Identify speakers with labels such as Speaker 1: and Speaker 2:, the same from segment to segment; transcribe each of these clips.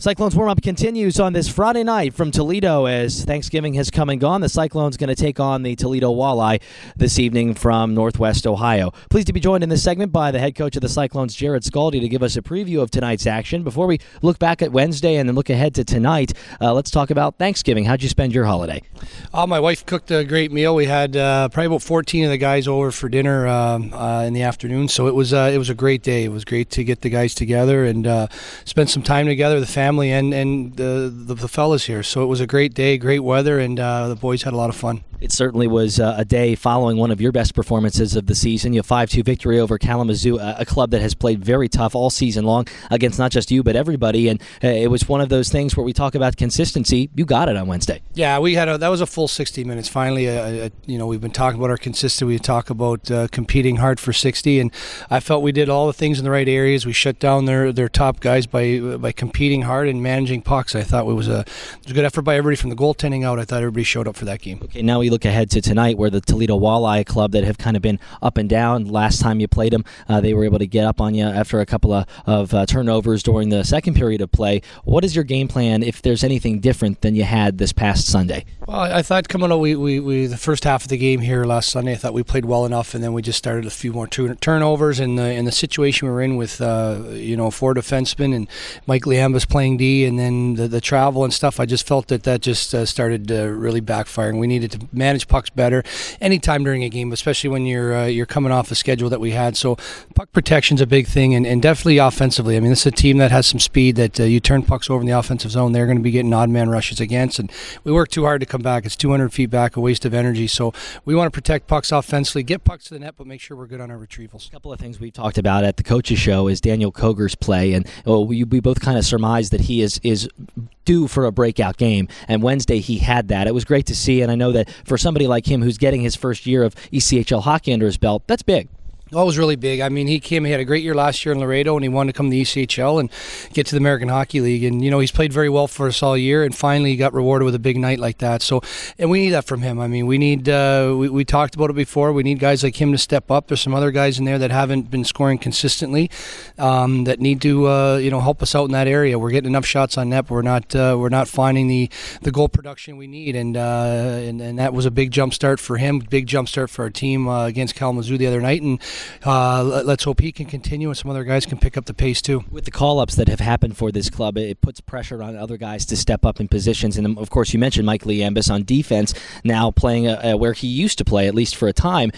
Speaker 1: Cyclones warm up continues on this Friday night from Toledo as Thanksgiving has come and gone. The Cyclones going to take on the Toledo Walleye this evening from Northwest Ohio. Pleased to be joined in this segment by the head coach of the Cyclones, Jarrod Skalde, to give us a preview of tonight's action. Before we look back at Wednesday and then look ahead to tonight, uh, let's talk about Thanksgiving. How'd you spend your holiday?
Speaker 2: Oh, my wife cooked a great meal. We had uh, probably about 14 of the guys over for dinner um, uh, in the afternoon, so it was uh, it was a great day. It was great to get the guys together and uh, spend some time together, the family and and the, the, the fellas here. So it was a great day, great weather, and uh, the boys had a lot of fun.
Speaker 1: It certainly was uh, a day following one of your best performances of the season. Your 5 2 victory over Kalamazoo, a, a, club that has played very tough all season long against not just you, but everybody. And uh, it was one of those things where we talk about consistency. You got it on Wednesday.
Speaker 2: Yeah, we had a, that was a full 60 minutes. Finally, uh, uh you know, we've been talking about our consistency. We talk about uh, competing hard for 60, and I felt we did all the things in the right areas. We shut down their, their top guys by by competing hard and managing pucks. I thought it was a, it was a good effort by everybody from the goaltending out. I thought everybody showed up for that game.
Speaker 1: Okay, now we look ahead to tonight where the Toledo Walleye Club that have kind of been up and down. Last time you played them, uh, they were able to get up on you after a couple of, of uh, turnovers during the second period of play. What is your game plan if there's anything different than you had this past Sunday?
Speaker 2: Well, I thought coming out, we, we, we the first half of the game here last Sunday, I thought we played well enough, and then we just started a few more turnovers. And the in the situation we are in with uh, you know four defensemen and Mike Liambas playing D, and then the, the travel and stuff, I just felt that that just uh, started really backfiring. We needed to manage pucks better anytime during a game, especially when you're uh, you're coming off a schedule that we had. So puck protection's a big thing, and, and definitely offensively. I mean, this is a team that has some speed. That uh, you turn pucks over in the offensive zone, they're going to be getting odd man rushes against, and we work too hard to come back. It's 200 feet back, a waste of energy. So we want to protect pucks offensively, get pucks to the net, but make sure we're good on our retrievals.
Speaker 1: A couple of things we've talked about at the coaches show is Daniel Koger's play, and well, we, we both kind of surmised that he is is due for a breakout game. And Wednesday he had that. It was great to see, and I know that for somebody like him who's getting his first year of ECHL hockey under his belt, that's big.
Speaker 2: Oh, it was really big. I mean, he came, he had a great year last year in Laredo, and he wanted to come to the ECHL and get to the American Hockey League. And, you know, he's played very well for us all year, and finally he got rewarded with a big night like that. So, and we need that from him. I mean, we need, uh, we, we talked about it before, we need guys like him to step up. There's some other guys in there that haven't been scoring consistently um, that need to, uh, you know, help us out in that area. We're getting enough shots on net, but we're not, uh, we're not finding the, the goal production we need. And, uh, and, and that was a big jump start for him, big jump start for our team uh, against Kalamazoo the other night. And, uh, let's hope he can continue and some other guys can pick up the pace too.
Speaker 1: With the call ups that have happened for this club, it puts pressure on other guys to step up in positions. And um, of course, you mentioned Mike Liambas on defense, now playing a, a, where he used to play, at least for a time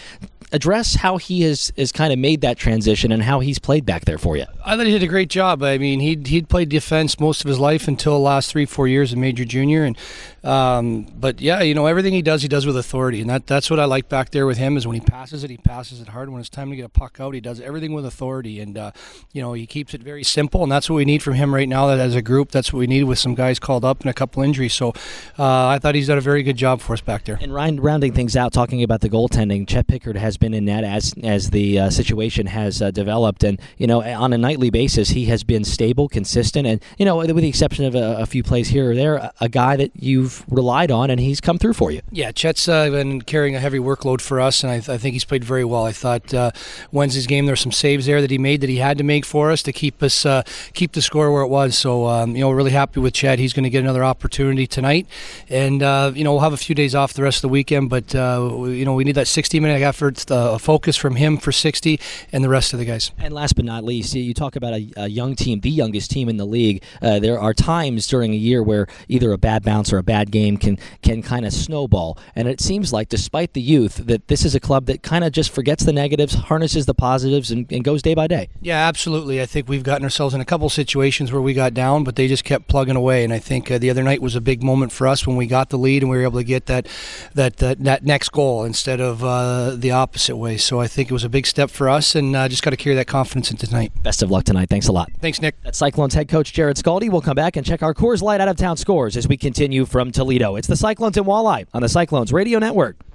Speaker 1: address how he has, has kind of made that transition and how he's played back there for you.
Speaker 2: I thought he did a great job. I mean, he'd, he'd played defense most of his life until the last three, four years in major junior. And um, But yeah, you know, everything he does, he does with authority. And that, that's what I like back there with him is when he passes it, he passes it hard. When it's time to get a puck out, he does everything with authority. And, uh, you know, he keeps it very simple. And that's what we need from him right now that as a group. That's what we need with some guys called up and a couple injuries. So uh, I thought he's done a very good job for us back there.
Speaker 1: And Ryan, rounding things out, talking about the goaltending, Chet Pickard has been in net as as the uh, situation has uh, developed. And you know, on a nightly basis, he has been stable, consistent, and you know, with the exception of a, a few plays here or there, a, a, guy that you've relied on, and he's come through for you.
Speaker 2: Yeah, Chet's uh, been carrying a heavy workload for us, and I, I think he's played very well. I thought uh, Wednesday's game there were some saves there that he made that he had to make for us to keep us uh, keep the score where it was. So um, you know, really happy with Chet. He's going to get another opportunity tonight, and you know, we'll have a few days off the rest of the weekend, but you know, we need that 60 minute effort, focus from him for 60 and the rest of the guys.
Speaker 1: And last but not least, you talk about a, a young team, the youngest team in the league. Uh, there are times during a year where either a bad bounce or a bad game can can kind of snowball. And it seems like, despite the youth, that this is a club that kind of just forgets the negatives, harnesses the positives, and, and goes day by day.
Speaker 2: Yeah, absolutely. I think we've gotten ourselves in a couple situations where we got down, but they just kept plugging away. And I think uh, the other night was a big moment for us when we got the lead and we were able to get that that that, that next goal instead of uh, the opposite way. So I think it was a big step for us, and uh, just got to carry that confidence into tonight.
Speaker 1: Best of luck tonight. Thanks a lot.
Speaker 2: Thanks, Nick.
Speaker 1: That's Cyclones head coach Jarrod Skalde. We'll come back and check our Coors Light out of town scores as we continue from Toledo. It's the Cyclones and Walleye on the Cyclones Radio Network.